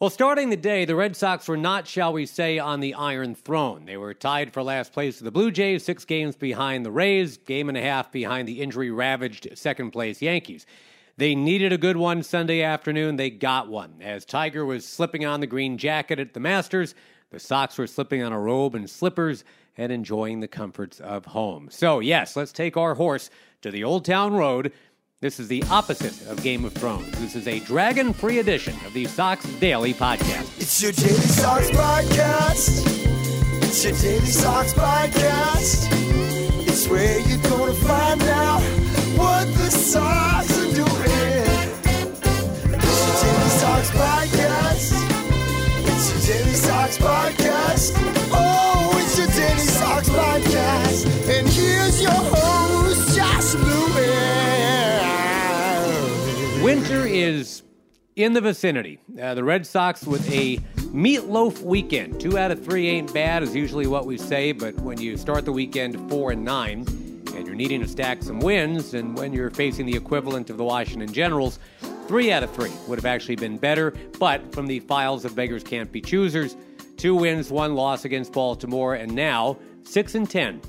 Well, starting the day, the Red Sox were not, shall we say, on the Iron Throne. They were tied for last place with the Blue Jays, six games behind the Rays, game and a half behind the injury ravaged second place Yankees. They needed a good one Sunday afternoon. They got one. As Tiger was slipping on the green jacket at the Masters, the Sox were slipping on a robe and slippers and enjoying the comforts of home. So, yes, let's take our horse to the Old Town Road this is the opposite of Game of Thrones. This is a dragon free edition of the Sox Daily Podcast. It's your Daily Sox Podcast. It's your Daily Sox Podcast. It's where you're going to find out what the Sox are doing. It's your Daily Sox Podcast. It's your Daily Sox Podcast. In the vicinity. Uh, the Red Sox with a meatloaf weekend. Two out of three ain't bad, is usually what we say, but when you start the weekend four and nine, and you're needing to stack some wins, and when you're facing the equivalent of the Washington Generals, three out of three would have actually been better. But from the files of beggars can't be choosers, two wins, one loss against Baltimore, and now six and ten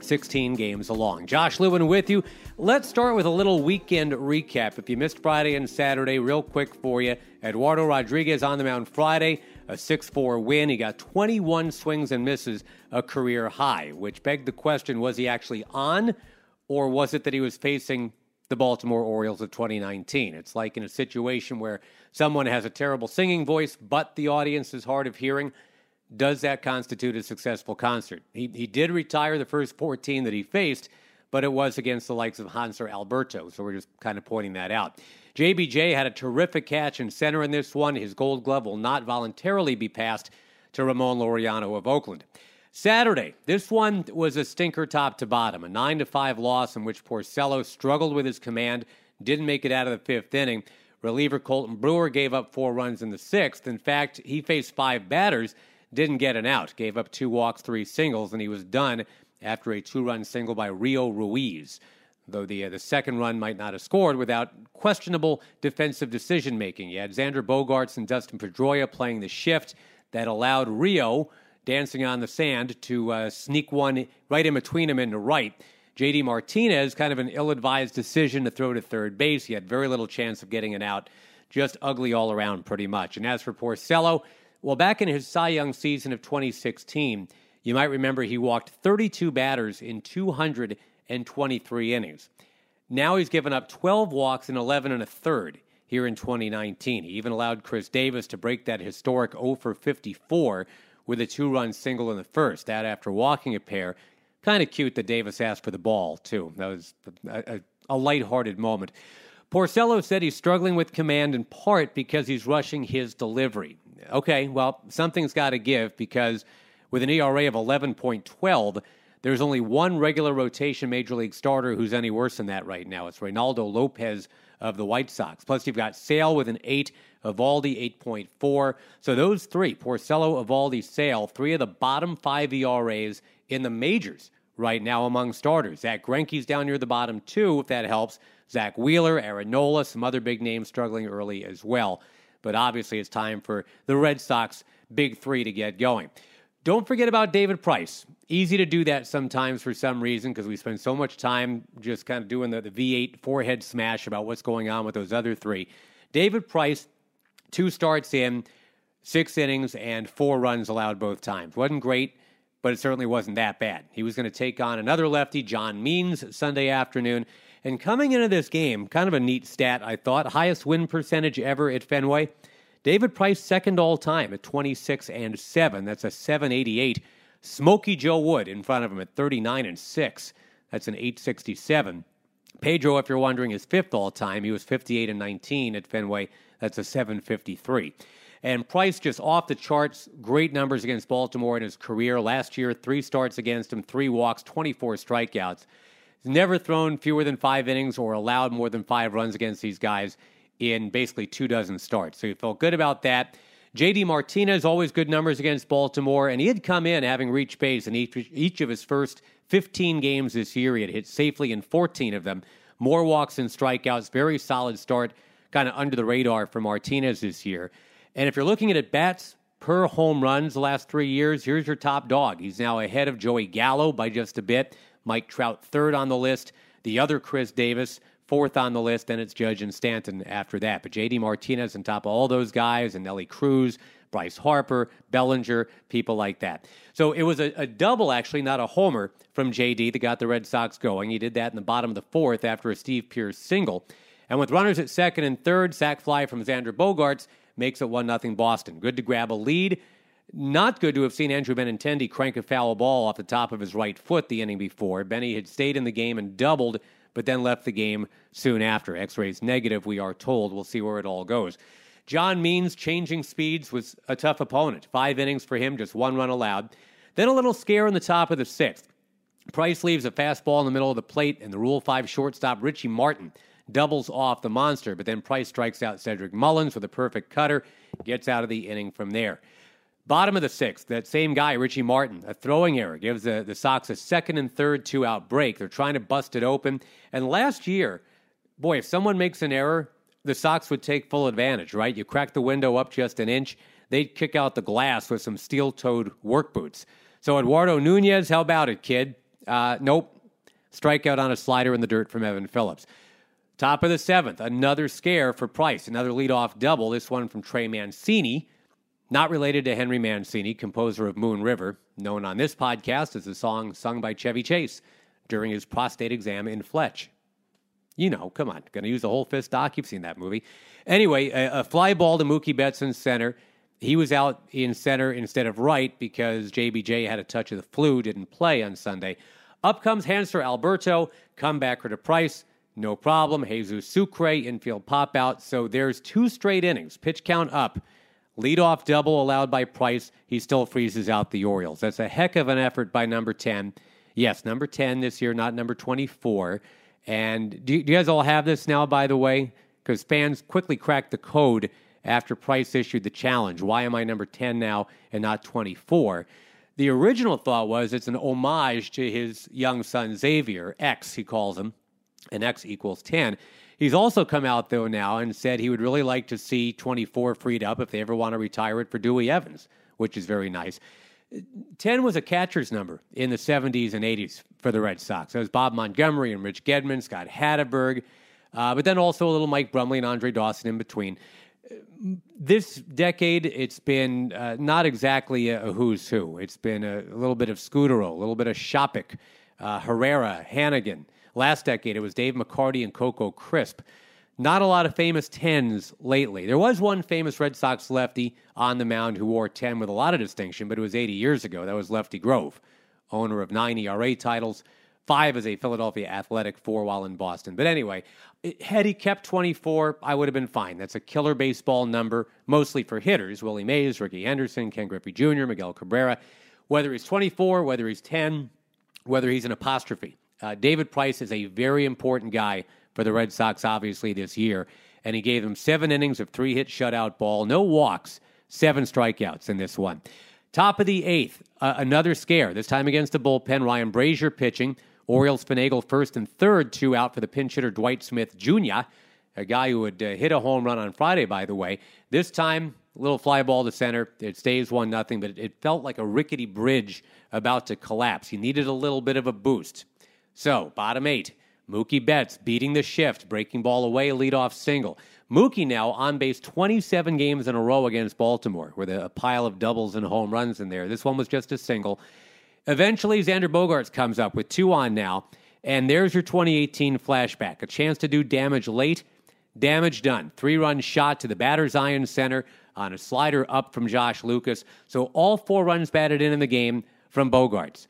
16 games along. Josh Lewin with you. Let's start with a little weekend recap. If you missed Friday and Saturday, real quick for you. Eduardo Rodriguez on the mound Friday, a 6 4 win. He got 21 swings and misses, a career high, which begged the question was he actually on, or was it that he was facing the Baltimore Orioles of 2019? It's like in a situation where someone has a terrible singing voice, but the audience is hard of hearing does that constitute a successful concert? He, he did retire the first 14 that he faced, but it was against the likes of Hanser Alberto, so we're just kind of pointing that out. JBJ had a terrific catch in center in this one. His gold glove will not voluntarily be passed to Ramon Laureano of Oakland. Saturday, this one was a stinker top to bottom, a 9 to 5 loss in which Porcello struggled with his command, didn't make it out of the fifth inning. Reliever Colten Brewer gave up four runs in the sixth. In fact, he faced five batters didn't get an out, gave up two walks, three singles, and he was done after a two run single by Rio Ruiz. Though the, uh, the second run might not have scored without questionable defensive decision making. You had Xander Bogaerts and Dustin Pedroia playing the shift that allowed Rio, dancing on the sand, to uh, sneak one right in between him and into right. JD Martinez, kind of an ill advised decision to throw to third base. He had very little chance of getting it out. Just ugly all around, pretty much. And as for Porcello, well, back in his Cy Young season of 2016, you might remember he walked 32 batters in 223 innings. Now he's given up 12 walks in 11 and a third here in 2019. He even allowed Chris Davis to break that historic 0 for 54 with a two run single in the first. That after walking a pair. Kind of cute that Davis asked for the ball, too. That was a, a, a lighthearted moment. Porcello said he's struggling with command in part because he's rushing his delivery. Okay, well, something's got to give because with an ERA of 11.12, there's only one regular rotation major league starter who's any worse than that right now. It's Reynaldo Lopez of the White Sox. Plus, you've got Sale with an 8, Eovaldi 8.4. So those three, Porcello, Eovaldi, Sale, three of the bottom five ERAs in the majors right now among starters. Zack Greinke's down near the bottom too, if that helps. Zack Wheeler, Aaron Nola, some other big names struggling early as well. But obviously, it's time for the Red Sox big three to get going. Don't forget about David Price. Easy to do that sometimes for some reason because we spend so much time just kind of doing the, the V8 forehead smash about what's going on with those other three. David Price, two starts in, six innings, and four runs allowed both times. Wasn't great, but it certainly wasn't that bad. He was going to take on another lefty, John Means, Sunday afternoon. And coming into this game, kind of a neat stat, I thought, highest win percentage ever at Fenway. David Price second all time at 26 and 7. That's a 788. Smoky Joe Wood in front of him at 39 and 6. That's an 867. Pedro, if you're wondering, is fifth all time. He was 58 and 19 at Fenway. That's a 753. And Price just off the charts, great numbers against Baltimore in his career. Last year, three starts against him, three walks, 24 strikeouts. He's never thrown fewer than five innings or allowed more than five runs against these guys in basically two dozen starts. So he felt good about that. JD Martinez, always good numbers against Baltimore, and he had come in having reached base in each, each of his first 15 games this year. He had hit safely in 14 of them. More walks and strikeouts, very solid start, kind of under the radar for Martinez this year. And if you're looking at at bats per home runs the last three years, here's your top dog. He's now ahead of Joey Gallo by just a bit. Mike Trout, third on the list. The other Chris Davis, fourth on the list. Then it's Judge and Stanton after that. But JD Martinez on top of all those guys, and Nelly Cruz, Bryce Harper, Bellinger, people like that. So it was a, a, double, actually, not a homer from JD that got the Red Sox going. He did that in the bottom of the fourth after a Steve Pearce single. And with runners at second and third, sac fly from Xander Bogaerts makes it 1 0 Boston. Good to grab a lead. Not good to have seen Andrew Benintendi crank a foul ball off the top of his right foot the inning before. Benny had stayed in the game and doubled, but then left the game soon after. X rays negative, we are told. We'll see where it all goes. John Means changing speeds was a tough opponent. Five innings for him, just one run allowed. Then a little scare in the top of the sixth. Price leaves a fastball in the middle of the plate, and the Rule 5 shortstop Richie Martin doubles off the monster, but then Price strikes out Cedric Mullins with a perfect cutter, gets out of the inning from there. Bottom of the sixth, that same guy, Richie Martin, a throwing error, gives the, the Sox a second and third two out break. They're trying to bust it open. And last year, boy, if someone makes an error, the Sox would take full advantage, right? You crack the window up just an inch, they'd kick out the glass with some steel toed work boots. So, Eduardo Nunez, how about it, kid? Uh, nope. Strikeout on a slider in the dirt from Evan Phillips. Top of the seventh, another scare for Price, another leadoff double, this one from Trey Mancini. Not related to Henry Mancini, composer of Moon River, known on this podcast as a song sung by Chevy Chase during his prostate exam in Fletch. You know, come on, gonna use the whole fist doc. You've seen that movie. Anyway, a, a fly ball to Mookie Betts in center. He was out in center instead of right because JBJ had a touch of the flu, didn't play on Sunday. Up comes Hanser Alberto, comebacker to Price. No problem. Jesus Sucre, infield pop out. So there's two straight innings. Pitch count up. Leadoff double allowed by Price. He still freezes out the Orioles. That's a heck of an effort by number 10. Yes, number 10 this year, not number 24. And do you, do you guys all have this now, by the way? Because fans quickly cracked the code after Price issued the challenge. Why am I number 10 now and not 24? The original thought was it's an homage to his young son, Xavier, X, he calls him and X equals 10. He's also come out, though, now and said he would really like to see 24 freed up if they ever want to retire it for Dewey Evans, which is very nice. 10 was a catcher's number in the 70s and 80s for the Red Sox. It was Bob Montgomery and Rich Gedman, Scott Hatteberg, uh, but then also a little Mike Brumley and Andre Dawson in between. This decade, it's been uh, not exactly a, who's who. It's been a, a, little bit of Scutaro, a little bit of Shoppach, uh, Herrera, Hanigan. Last decade, it was Dave McCarty and Coco Crisp. Not a lot of famous 10s lately. There was one famous Red Sox lefty on the mound who wore 10 with a lot of distinction, but it was 80 years ago. That was Lefty Grove, owner of nine ERA titles, five as a Philadelphia Athletic, four while in Boston. But anyway, had he kept 24, I would have been fine. That's a killer baseball number, mostly for hitters Willie Mays, Rickey Henderson, Ken Griffey Jr., Miguel Cabrera. Whether he's 24, whether he's 10, whether he's an apostrophe. Uh, David Price is a very important guy for the Red Sox, obviously, this year. And he gave them seven innings of three hit shutout ball, no walks, seven strikeouts in this one. Top of the eighth, uh, another scare, this time against the bullpen. Ryan Brasier pitching. Orioles finagle first and third, two out for the pinch hitter Dwight Smith Jr., a guy who would uh, hit a home run on Friday, by the way. This time, little fly ball to center. It stays one nothing, but it felt like a rickety bridge about to collapse. He needed a little bit of a boost. So, bottom eight, Mookie Betts beating the shift, breaking ball away, leadoff single. Mookie now on base 27 games in a row against Baltimore, with a pile of doubles and home runs in there. This one was just a single. Eventually, Xander Bogaerts comes up with two on now, and there's your 2018 flashback. A chance to do damage late, damage done. Three run shot to the batter's iron center on a slider up from Josh Lucas. So all four runs batted in in the game from Bogaerts.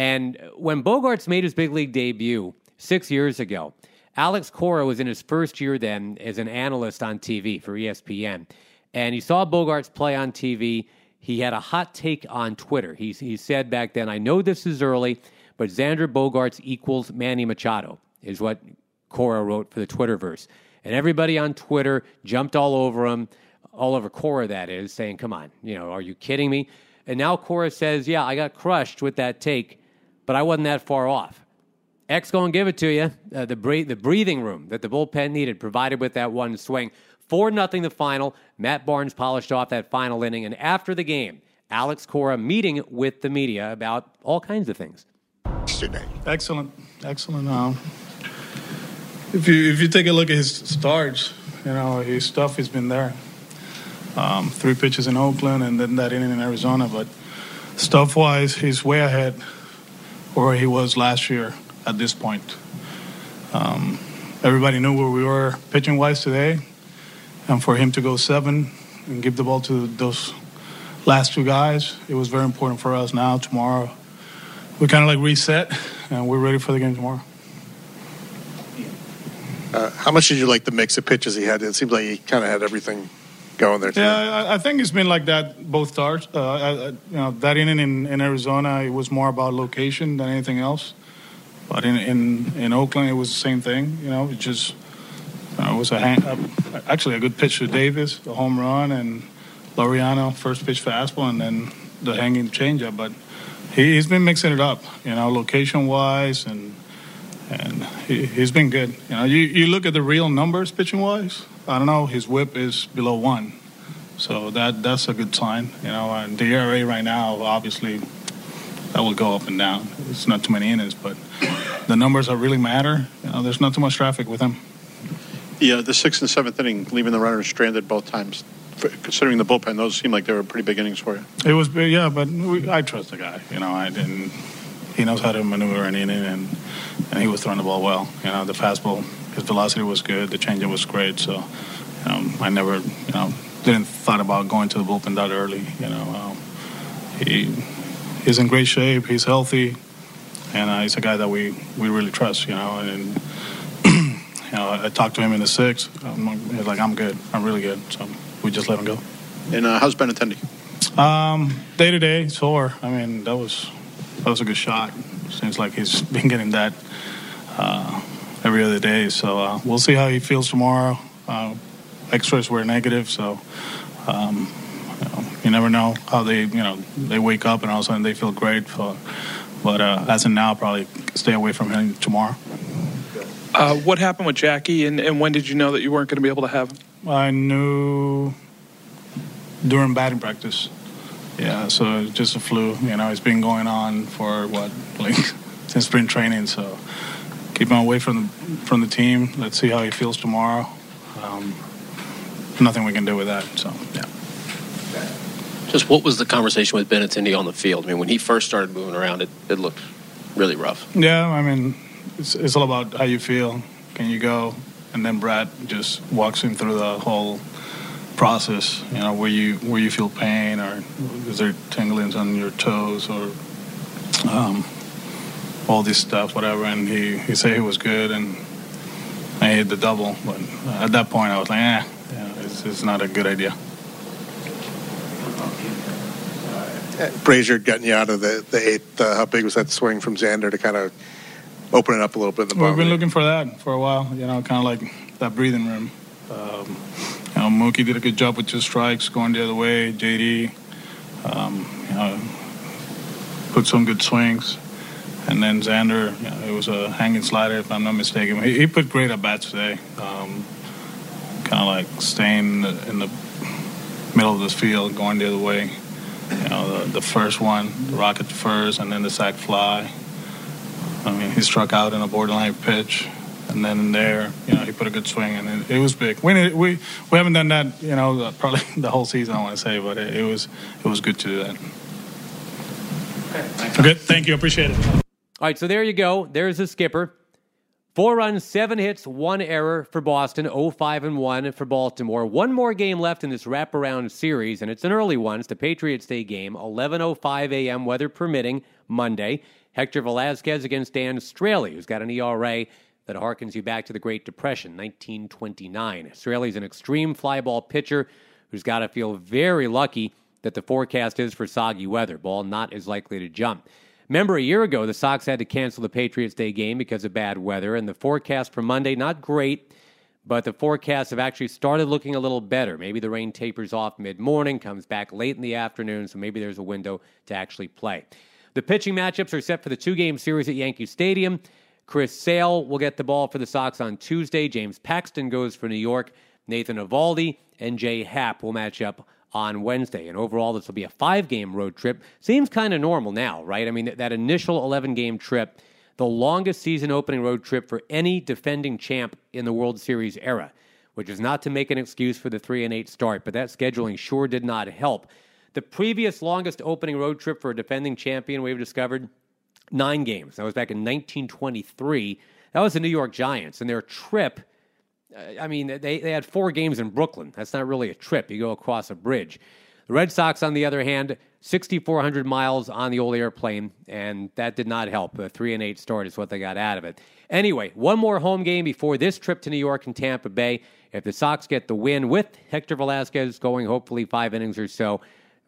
And when Bogaerts made his big league debut six years ago, Alex Cora was in his first year then as an analyst on TV for ESPN, and he saw Bogaerts play on TV. He had a hot take on Twitter. He, he said back then, I know this is early, but Xander Bogaerts equals Manny Machado, is what Cora wrote for the Twitterverse. And everybody on Twitter jumped all over him, all over Cora, that is, saying, Come on, you know, are you kidding me? And now Cora says, Yeah, I got crushed with that take, but I wasn't that far off. X going to give it to you. Uh, the, bre- the breathing room that the bullpen needed, provided with that one swing. 4 nothing the final. Matt Barnes polished off that final inning. And after the game, Alex Cora meeting with the media about all kinds of things. Excellent. Excellent. Um, if you if you take a look at his starts, you know his stuff has been there. Um, three pitches in Oakland and then that inning in Arizona, but stuff wise, he's way ahead where he was last year at this point. Um, everybody knew where we were pitching wise today, and for him to go seven and give the ball to those last two guys, it was very important for us. Now tomorrow, we kind of like reset, and we're ready for the game tomorrow. Uh, how much did you like the mix of pitches he had? It seems like he kind of had everything going there. Today. Yeah, I, I, think it's been like that both starts. Uh, I, you know, that inning in, in Arizona, it was more about location than anything else. But in in, in Oakland, it was the same thing. You know, it just uh, it was a uh, actually a good pitch to Davis, a home run, and Laureano first pitch fastball, and then the hanging changeup. But he, he's been mixing it up, you know, location wise and and he, has been good. You know, you, you look at the real numbers pitching wise. I don't know. His WHIP is below one, so that that's a good sign. You know, and the ERA right now, obviously, that will go up and down. It's not too many innings, but the numbers that really matter. You know, there's not too much traffic with him. Yeah, the sixth and seventh inning, leaving the runners stranded both times. Considering the bullpen, those seemed like they were pretty big innings for you. It was, yeah, but we, I trust the guy. You know, I didn't. He knows how to maneuver an inning and and he was throwing the ball well. You know, the fastball, his velocity was good, the changeup was great. So, um, I never, you know, didn't thought about going to the bullpen that early. You know, um, he he's in great shape, he's healthy, and uh, he's a guy that we we really trust. You know, and. you know, I talked to him in the sixth. he's like, "I'm good. I'm really good." So we just let him go. And uh, how's Benintendi? Um, day to day, sore. I mean, that was that was a good shot. Seems like he's been getting that uh, every other day. So uh, we'll see how he feels tomorrow. Uh, X-rays were negative, so um, you, know, you, never know how they, you know, they wake up and all of a sudden they feel great. For, but uh, as of now, probably stay away from him tomorrow. Uh, what happened with Jackie, and, and when did you know that you weren't going to be able to have him? I knew during batting practice. Yeah, so just a flu. You know, it's been going on for what, like since spring training. So keep him away from the from the team. Let's see how he feels tomorrow. Um, nothing we can do with that. So yeah. Just what was the conversation with Benintendi on the field? I mean, when he first started moving around, it, it looked really rough. Yeah, I mean, it's, it's all about how you feel. Can you go? And then Brad just walks him through the whole process. You know, where you where you feel pain, or is there tinglings on your toes, or um, all this stuff, whatever. And he, he said he was good, and I hit the double. But at that point, I was like, eh, yeah, it's, it's not a good idea. Brasier getting you out of the, the eighth. Uh, how big was that swing from Xander to kind of open it up a little bit in the bottom? We've been looking for that for a while, you know, kind of like that breathing room. Um, know, Mookie did a good job with two strikes going the other way. JD, um, you know, put some good swings. And then Xander, you know, it was a hanging slider, if I'm not mistaken. He, he put great at bats today. Um, kind of like staying in the, in the, middle of the field, going the other way. You know, the, the first one, the rocket first, and then the sac fly. I mean, he struck out in a borderline pitch, and then in there, you know, he put a good swing, and it, it was big. We, we we haven't done that, you know, probably the whole season. I want to say, but it, it was it was good to do that. Okay, okay thank you. Appreciate it. All right, so there you go. There's the skipper. Four runs, seven hits, one error for Boston, 0 5 and 1 for Baltimore. One more game left in this wraparound series, and it's an early one. It's the Patriots Day game, 11.05 a.m., weather permitting, Monday. Hector Velazquez against Dan Straily, who's got an ERA that harkens you back to the Great Depression, 1929. Straily's an extreme flyball pitcher who's got to feel very lucky that the forecast is for soggy weather. Ball not as likely to jump. Remember, a year ago, the Sox had to cancel the Patriots Day game because of bad weather, and the forecast for Monday, not great, but the forecasts have actually started looking a little better. Maybe the rain tapers off mid morning, comes back late in the afternoon, so maybe there's a window to actually play. The pitching matchups are set for the two game series at Yankee Stadium. Chris Sale will get the ball for the Sox on Tuesday. James Paxton goes for New York. Nathan Eovaldi and Jay Happ will match up on Wednesday. And overall, this will be a five game road trip. Seems kind of normal now, right? I mean, that initial 11 game trip, the longest season opening road trip for any defending champ in the World Series era, which is not to make an excuse for the 3 and 8 start, but that scheduling sure did not help. The previous longest opening road trip for a defending champion we've discovered nine games. That was back in 1923. That was the New York Giants, and their trip. Uh, I mean, they, they had four games in Brooklyn. That's not really a trip. You go across a bridge. The Red Sox, on the other hand, 6,400 miles on the old airplane, and that did not help. A three and eight start is what they got out of it. Anyway, one more home game before this trip to New York and Tampa Bay. If the Sox get the win with Hector Velazquez going hopefully five innings or so,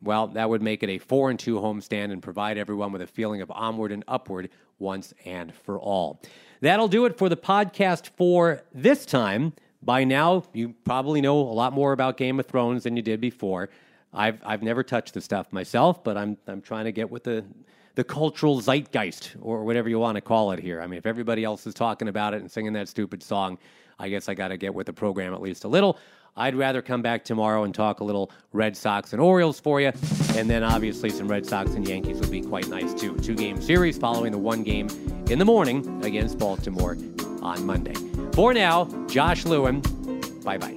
well, that would make it a four and two homestand and provide everyone with a feeling of onward and upward once and for all. That'll do it for the podcast for this time. By now, you probably know a lot more about Game of Thrones than you did before. I've I've never touched the stuff myself, but I'm I'm trying to get with the the cultural zeitgeist or whatever you want to call it here. I mean, if everybody else is talking about it and singing that stupid song, I guess I got to get with the program at least a little. I'd rather come back tomorrow and talk a little Red Sox and Orioles for you. And then obviously some Red Sox and Yankees would be quite nice too. Two game series following the one game in the morning against Baltimore on Monday. For now, Josh Lewin, bye bye.